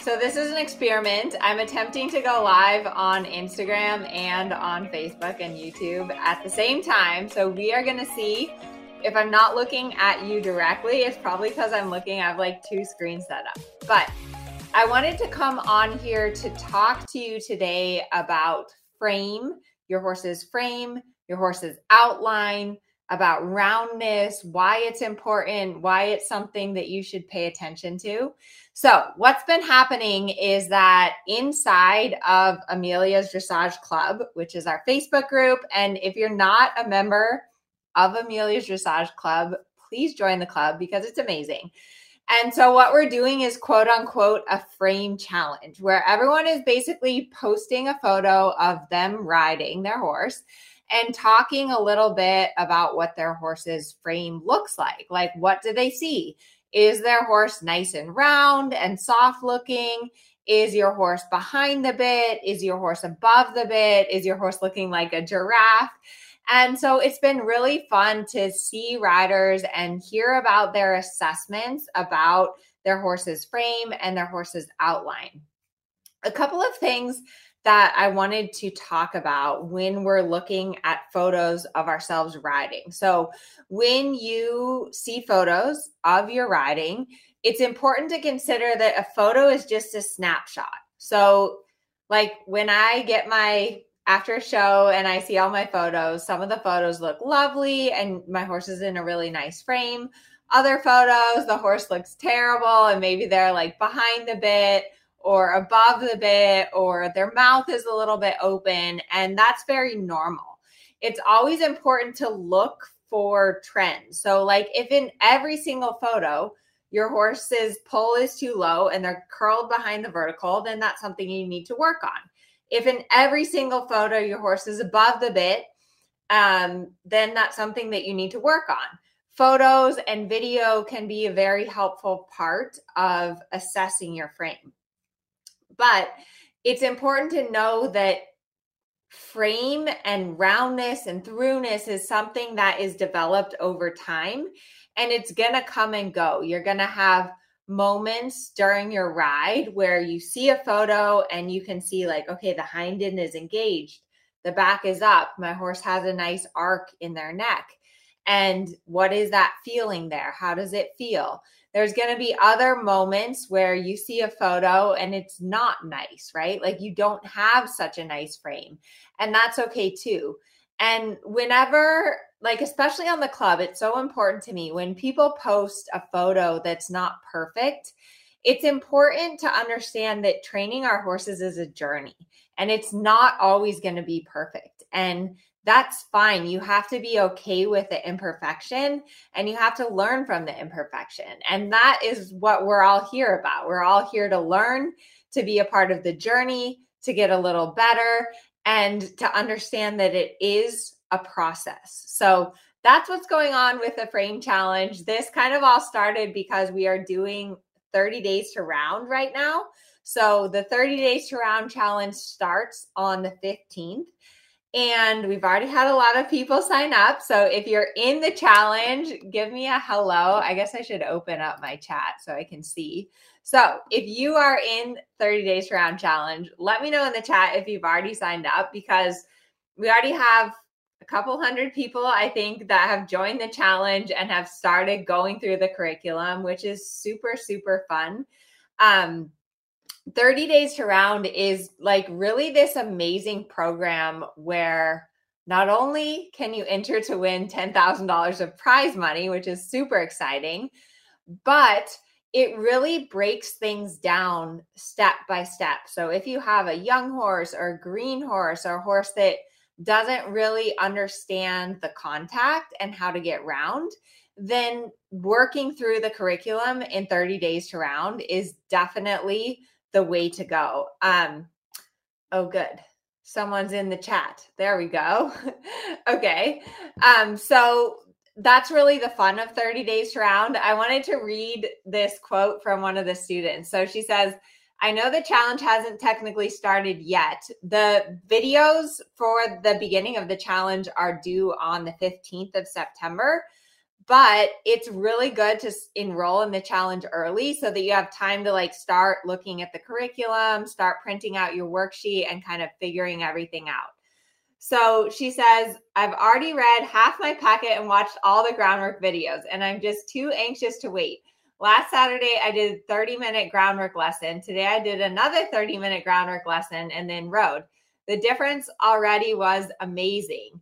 So this is an experiment. I'm attempting to go live on Instagram and on Facebook and YouTube at the same time. So we are going to see if I'm not looking at you directly. It's probably because I'm looking, I have like two screens set up. But I wanted to come on here to talk to you today about frame, your horse's frame, your horse's outline, about roundness, why it's important, why it's something that you should pay attention to. So, what's been happening is that inside of Amelia's Dressage Club, which is our Facebook group, and if you're not a member of Amelia's Dressage Club, please join the club because it's amazing. And so, what we're doing is quote unquote a frame challenge where everyone is basically posting a photo of them riding their horse and talking a little bit about what their horse's frame looks like. Like, what do they see? Is their horse nice and round and soft looking? Is your horse behind the bit? Is your horse above the bit? Is your horse looking like a giraffe? And so it's been really fun to see riders and hear about their assessments about their horse's frame and their horse's outline. A couple of things that I wanted to talk about when we're looking at photos of ourselves riding. So, when you see photos of your riding, it's important to consider that a photo is just a snapshot. So, like when I get my after show and I see all my photos, some of the photos look lovely and my horse is in a really nice frame. Other photos, the horse looks terrible and maybe they're like behind the bit or above the bit or their mouth is a little bit open and that's very normal. It's always important to look for trends. So like if in every single photo your horse's poll is too low and they're curled behind the vertical then that's something you need to work on. If in every single photo your horse is above the bit um, then that's something that you need to work on. Photos and video can be a very helpful part of assessing your frame but it's important to know that frame and roundness and throughness is something that is developed over time and it's going to come and go. You're going to have moments during your ride where you see a photo and you can see, like, okay, the hind end is engaged, the back is up, my horse has a nice arc in their neck. And what is that feeling there? How does it feel? There's going to be other moments where you see a photo and it's not nice, right? Like you don't have such a nice frame. And that's okay too. And whenever, like, especially on the club, it's so important to me when people post a photo that's not perfect, it's important to understand that training our horses is a journey and it's not always going to be perfect. And that's fine. You have to be okay with the imperfection and you have to learn from the imperfection. And that is what we're all here about. We're all here to learn, to be a part of the journey, to get a little better, and to understand that it is a process. So that's what's going on with the frame challenge. This kind of all started because we are doing 30 days to round right now. So the 30 days to round challenge starts on the 15th. And we've already had a lot of people sign up. So if you're in the challenge, give me a hello. I guess I should open up my chat so I can see. So if you are in 30 days round challenge, let me know in the chat if you've already signed up because we already have a couple hundred people, I think, that have joined the challenge and have started going through the curriculum, which is super, super fun. Um, 30 Days to Round is like really this amazing program where not only can you enter to win $10,000 of prize money, which is super exciting, but it really breaks things down step by step. So if you have a young horse or a green horse or a horse that doesn't really understand the contact and how to get round, then working through the curriculum in 30 days to round is definitely the way to go. Um, oh, good. Someone's in the chat. There we go. okay. Um, so that's really the fun of 30 days round. I wanted to read this quote from one of the students. So she says, I know the challenge hasn't technically started yet. The videos for the beginning of the challenge are due on the 15th of September. But it's really good to enroll in the challenge early so that you have time to like start looking at the curriculum, start printing out your worksheet and kind of figuring everything out. So she says, I've already read half my packet and watched all the groundwork videos, and I'm just too anxious to wait. Last Saturday, I did 30 minute groundwork lesson. Today, I did another 30 minute groundwork lesson and then rode. The difference already was amazing.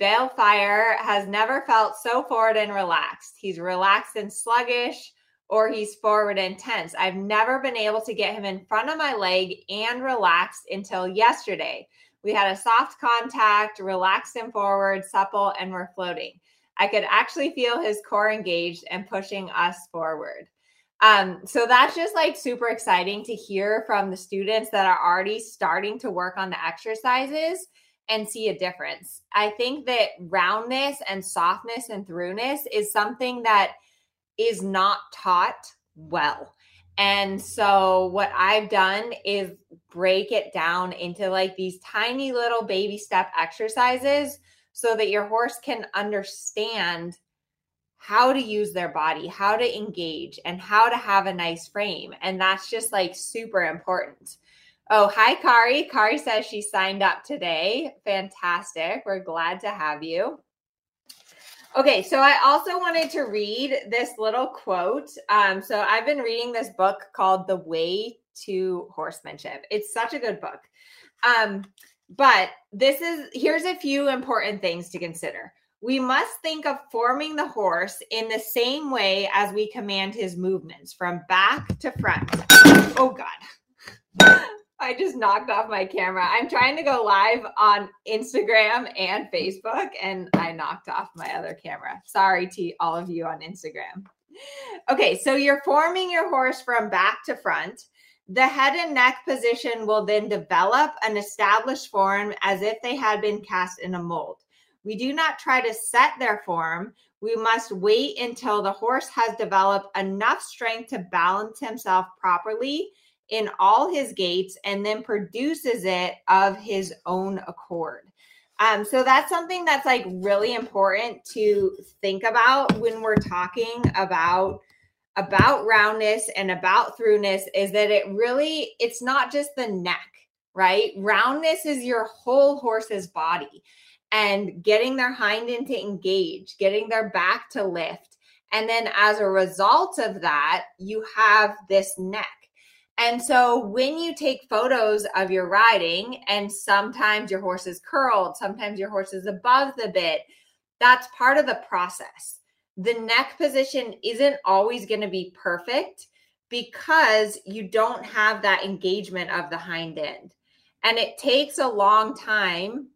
Balefire has never felt so forward and relaxed. He's relaxed and sluggish, or he's forward and tense. I've never been able to get him in front of my leg and relaxed until yesterday. We had a soft contact, relaxed and forward, supple, and we're floating. I could actually feel his core engaged and pushing us forward. Um, so that's just like super exciting to hear from the students that are already starting to work on the exercises and see a difference. I think that roundness and softness and throughness is something that is not taught well. And so what I've done is break it down into like these tiny little baby step exercises so that your horse can understand how to use their body, how to engage, and how to have a nice frame. And that's just like super important. Oh, hi, Kari. Kari says she signed up today. Fantastic. We're glad to have you. Okay, so I also wanted to read this little quote. Um, so I've been reading this book called The Way to Horsemanship. It's such a good book. Um, but this is here's a few important things to consider we must think of forming the horse in the same way as we command his movements from back to front. Oh, God. I just knocked off my camera. I'm trying to go live on Instagram and Facebook, and I knocked off my other camera. Sorry to all of you on Instagram. Okay, so you're forming your horse from back to front. The head and neck position will then develop an established form as if they had been cast in a mold. We do not try to set their form. We must wait until the horse has developed enough strength to balance himself properly in all his gaits and then produces it of his own accord. Um, so that's something that's like really important to think about when we're talking about about roundness and about throughness is that it really it's not just the neck right roundness is your whole horse's body and getting their hind end to engage, getting their back to lift. And then as a result of that, you have this neck. And so when you take photos of your riding, and sometimes your horse is curled, sometimes your horse is above the bit, that's part of the process. The neck position isn't always going to be perfect because you don't have that engagement of the hind end. And it takes a long time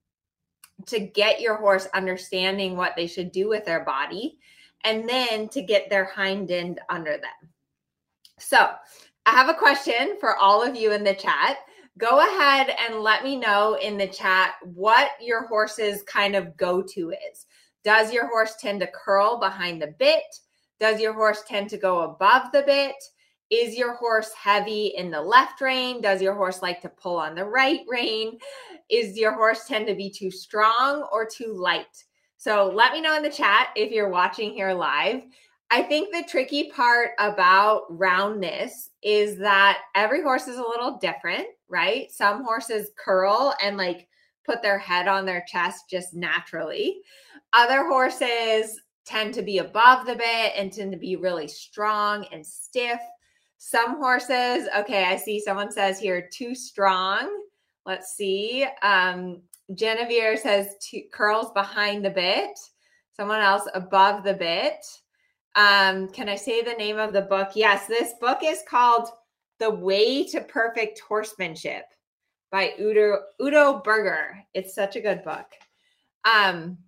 to get your horse understanding what they should do with their body and then to get their hind end under them. So, I have a question for all of you in the chat. Go ahead and let me know in the chat what your horse's kind of go to is. Does your horse tend to curl behind the bit? Does your horse tend to go above the bit? Is your horse heavy in the left rein? Does your horse like to pull on the right rein? Is your horse tend to be too strong or too light? So let me know in the chat if you're watching here live. I think the tricky part about roundness is that every horse is a little different, right? Some horses curl and like put their head on their chest just naturally. Other horses tend to be above the bit and tend to be really strong and stiff. Some horses, okay, I see someone says here, too strong. Let's see. Um, Genevieve says two, curls behind the bit. Someone else above the bit. Um, can I say the name of the book? Yes, this book is called The Way to Perfect Horsemanship by Udo Udo Bürger. It's such a good book. Um,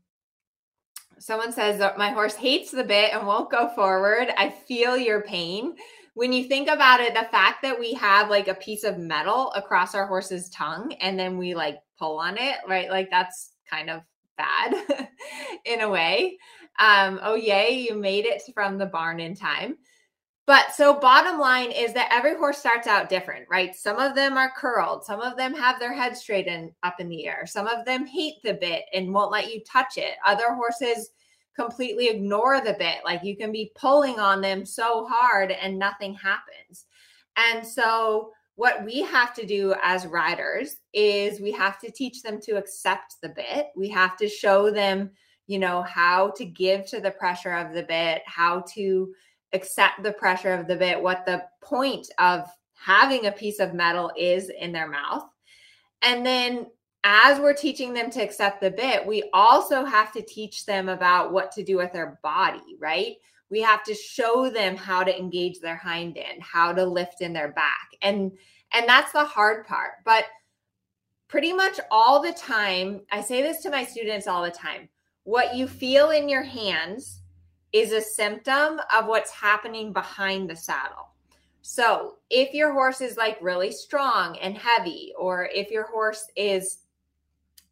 someone says my horse hates the bit and won't go forward. I feel your pain when you think about it, the fact that we have like a piece of metal across our horse's tongue and then we like pull on it, right? Like that's kind of bad in a way. Um, oh, yay, you made it from the barn in time. But so, bottom line is that every horse starts out different, right? Some of them are curled, some of them have their head straight and up in the air, some of them hate the bit and won't let you touch it. Other horses completely ignore the bit. Like you can be pulling on them so hard and nothing happens. And so, what we have to do as riders is we have to teach them to accept the bit. We have to show them, you know, how to give to the pressure of the bit, how to accept the pressure of the bit, what the point of having a piece of metal is in their mouth. And then as we're teaching them to accept the bit, we also have to teach them about what to do with their body, right? We have to show them how to engage their hind end, how to lift in their back. And and that's the hard part. But pretty much all the time, I say this to my students all the time. What you feel in your hands is a symptom of what's happening behind the saddle. So, if your horse is like really strong and heavy, or if your horse is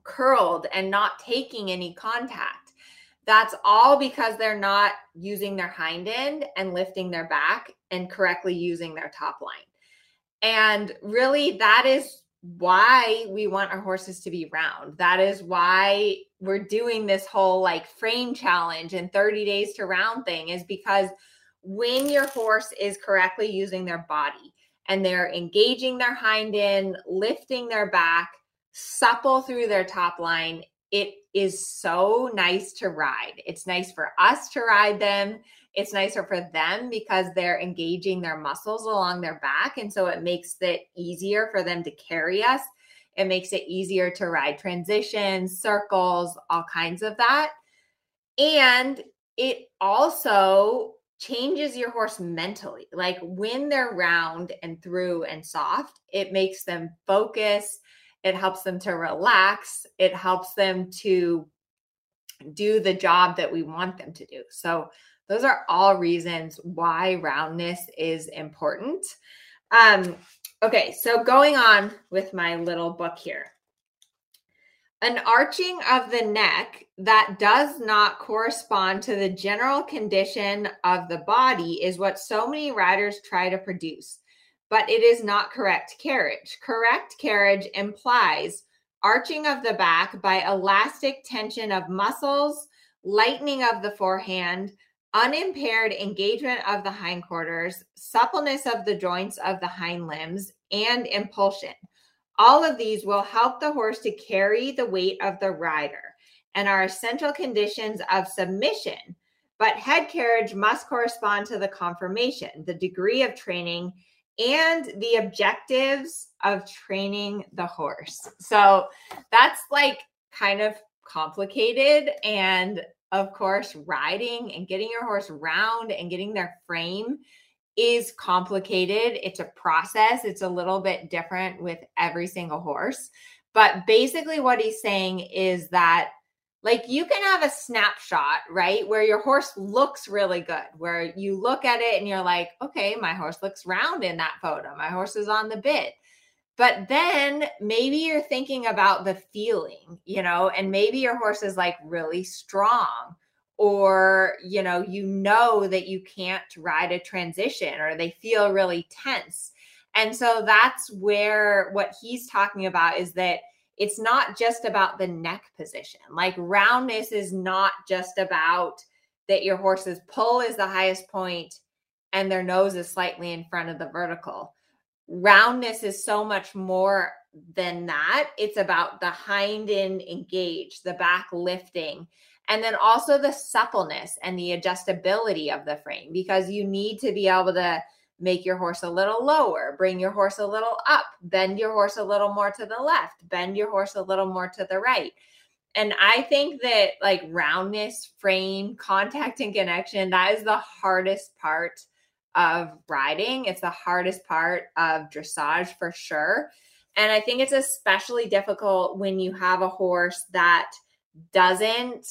curled and not taking any contact. That's all because they're not using their hind end and lifting their back and correctly using their top line. And really, that is why we want our horses to be round. That is why we're doing this whole like frame challenge and 30 days to round thing, is because when your horse is correctly using their body and they're engaging their hind end, lifting their back, supple through their top line. It is so nice to ride. It's nice for us to ride them. It's nicer for them because they're engaging their muscles along their back. And so it makes it easier for them to carry us. It makes it easier to ride transitions, circles, all kinds of that. And it also changes your horse mentally. Like when they're round and through and soft, it makes them focus it helps them to relax it helps them to do the job that we want them to do so those are all reasons why roundness is important um okay so going on with my little book here an arching of the neck that does not correspond to the general condition of the body is what so many riders try to produce but it is not correct carriage. Correct carriage implies arching of the back by elastic tension of muscles, lightening of the forehand, unimpaired engagement of the hindquarters, suppleness of the joints of the hind limbs, and impulsion. All of these will help the horse to carry the weight of the rider and are essential conditions of submission. But head carriage must correspond to the conformation, the degree of training, and the objectives of training the horse. So that's like kind of complicated. And of course, riding and getting your horse round and getting their frame is complicated. It's a process, it's a little bit different with every single horse. But basically, what he's saying is that like you can have a snapshot, right? Where your horse looks really good, where you look at it and you're like, okay, my horse looks round in that photo. My horse is on the bit. But then maybe you're thinking about the feeling, you know, and maybe your horse is like really strong or you know you know that you can't ride a transition or they feel really tense and so that's where what he's talking about is that it's not just about the neck position. Like roundness is not just about that your horse's poll is the highest point and their nose is slightly in front of the vertical. Roundness is so much more than that. It's about the hind end engage, the back lifting, and then also the suppleness and the adjustability of the frame because you need to be able to make your horse a little lower, bring your horse a little up, bend your horse a little more to the left, bend your horse a little more to the right. And I think that like roundness, frame, contact, and connection, that is the hardest part of riding. It's the hardest part of dressage for sure. And I think it's especially difficult when you have a horse that doesn't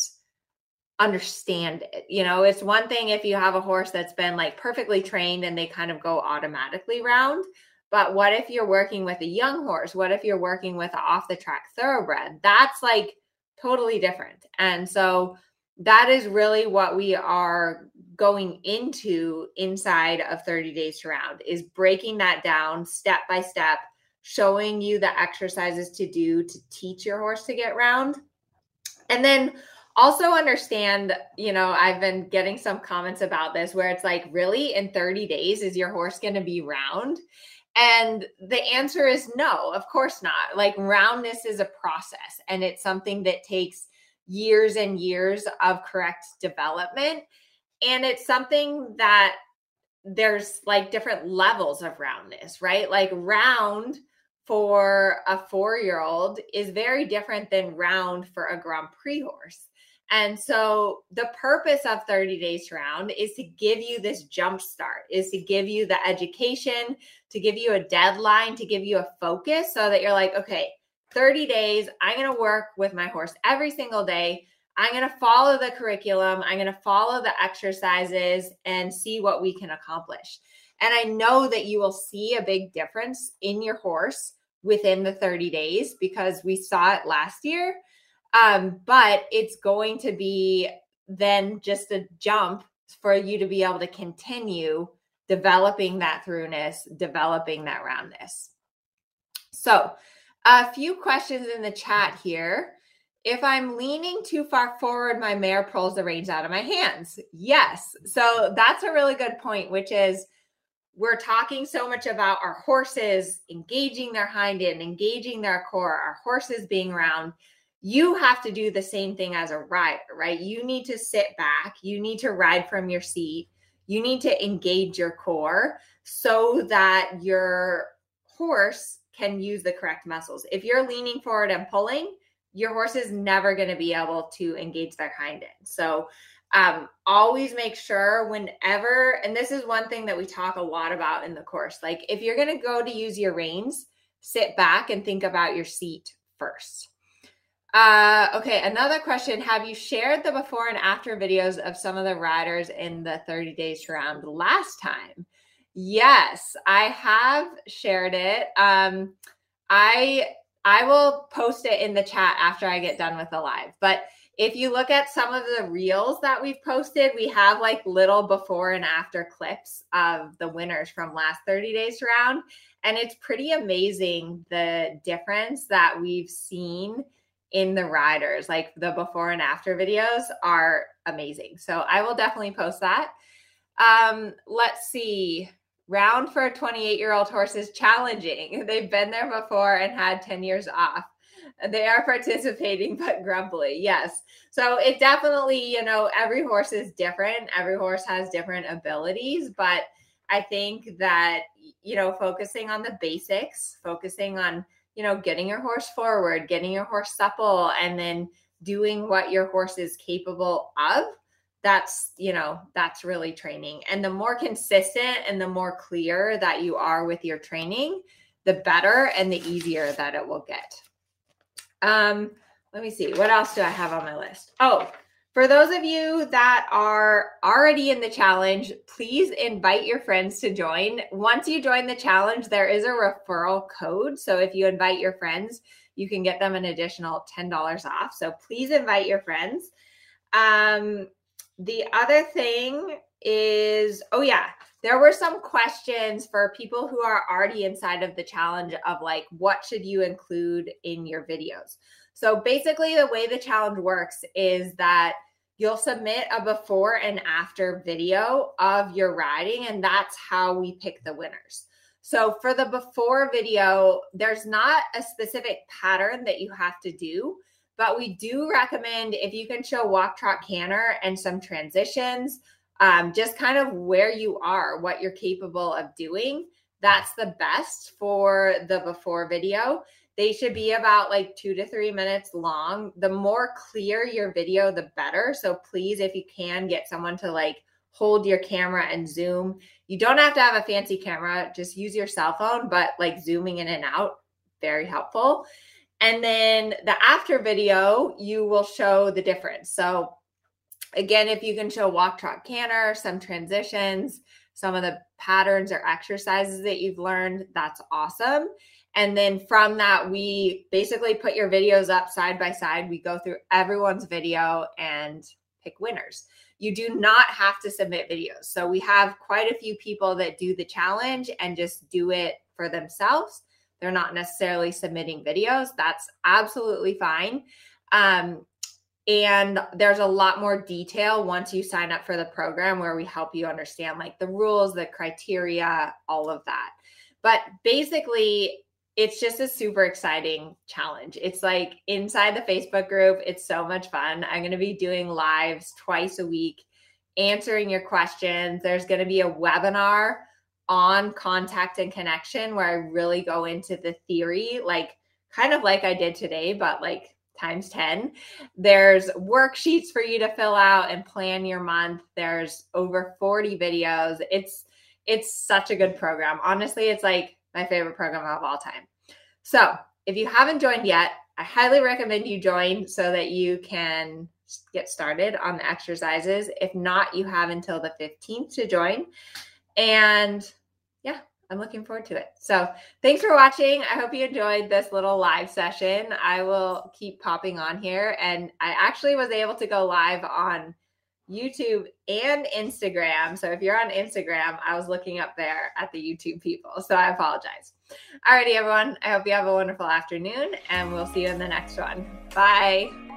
understand it. You know, it's one thing if you have a horse that's been like perfectly trained and they kind of go automatically round. But what if you're working with a young horse? What if you're working with an off the track thoroughbred? That's like totally different. And so that is really what we are going into inside of 30 days to round is breaking that down step by step, showing you the exercises to do to teach your horse to get round. And then also understand, you know, I've been getting some comments about this where it's like, really, in 30 days, is your horse going to be round? And the answer is no, of course not. Like, roundness is a process and it's something that takes years and years of correct development. And it's something that there's like different levels of roundness, right? Like, round for a four year old is very different than round for a Grand Prix horse. And so the purpose of 30 days round is to give you this jump start, is to give you the education, to give you a deadline, to give you a focus so that you're like, okay, 30 days, I'm going to work with my horse every single day. I'm going to follow the curriculum, I'm going to follow the exercises and see what we can accomplish. And I know that you will see a big difference in your horse within the 30 days because we saw it last year. Um, but it's going to be then just a jump for you to be able to continue developing that throughness, developing that roundness. So, a few questions in the chat here. If I'm leaning too far forward, my mare pulls the reins out of my hands. Yes. So that's a really good point, which is we're talking so much about our horses engaging their hind end, engaging their core, our horses being round you have to do the same thing as a rider, right? You need to sit back, you need to ride from your seat, you need to engage your core so that your horse can use the correct muscles. If you're leaning forward and pulling, your horse is never going to be able to engage their hind end. So, um, always make sure whenever, and this is one thing that we talk a lot about in the course. Like, if you're going to go to use your reins, sit back and think about your seat first. Uh, okay, another question. Have you shared the before and after videos of some of the riders in the 30 days round last time? Yes, I have shared it. Um, I I will post it in the chat after I get done with the live. But if you look at some of the reels that we've posted, we have like little before and after clips of the winners from last 30 days round. And it's pretty amazing the difference that we've seen in the riders. Like the before and after videos are amazing. So I will definitely post that. Um, let's see. Round for a 28 year old horse is challenging. They've been there before and had 10 years off. They are participating, but grumpy. Yes. So it definitely, you know, every horse is different. Every horse has different abilities, but I think that, you know, focusing on the basics, focusing on you know, getting your horse forward, getting your horse supple, and then doing what your horse is capable of. That's, you know, that's really training. And the more consistent and the more clear that you are with your training, the better and the easier that it will get. Um, let me see. What else do I have on my list? Oh, for those of you that are already in the challenge, please invite your friends to join. Once you join the challenge, there is a referral code. So if you invite your friends, you can get them an additional $10 off. So please invite your friends. Um, the other thing is, oh, yeah, there were some questions for people who are already inside of the challenge of like, what should you include in your videos? So basically, the way the challenge works is that you'll submit a before and after video of your riding, and that's how we pick the winners. So for the before video, there's not a specific pattern that you have to do, but we do recommend if you can show walk, trot, canter and some transitions, um, just kind of where you are, what you're capable of doing. That's the best for the before video. They should be about like two to three minutes long. The more clear your video, the better. So please, if you can, get someone to like hold your camera and zoom. You don't have to have a fancy camera, just use your cell phone, but like zooming in and out, very helpful. And then the after video, you will show the difference. So, again, if you can show walk, trot, canter, some transitions, some of the patterns or exercises that you've learned, that's awesome. And then from that, we basically put your videos up side by side. We go through everyone's video and pick winners. You do not have to submit videos. So we have quite a few people that do the challenge and just do it for themselves. They're not necessarily submitting videos. That's absolutely fine. Um, And there's a lot more detail once you sign up for the program where we help you understand like the rules, the criteria, all of that. But basically, it's just a super exciting challenge. It's like inside the Facebook group, it's so much fun. I'm going to be doing lives twice a week, answering your questions. There's going to be a webinar on contact and connection where I really go into the theory, like kind of like I did today, but like times 10. There's worksheets for you to fill out and plan your month. There's over 40 videos. It's it's such a good program. Honestly, it's like my favorite program of all time. So, if you haven't joined yet, I highly recommend you join so that you can get started on the exercises. If not, you have until the 15th to join. And yeah, I'm looking forward to it. So thanks for watching. I hope you enjoyed this little live session. I will keep popping on here. And I actually was able to go live on YouTube and Instagram. So if you're on Instagram, I was looking up there at the YouTube people. So I apologize. Alrighty, everyone. I hope you have a wonderful afternoon and we'll see you in the next one. Bye.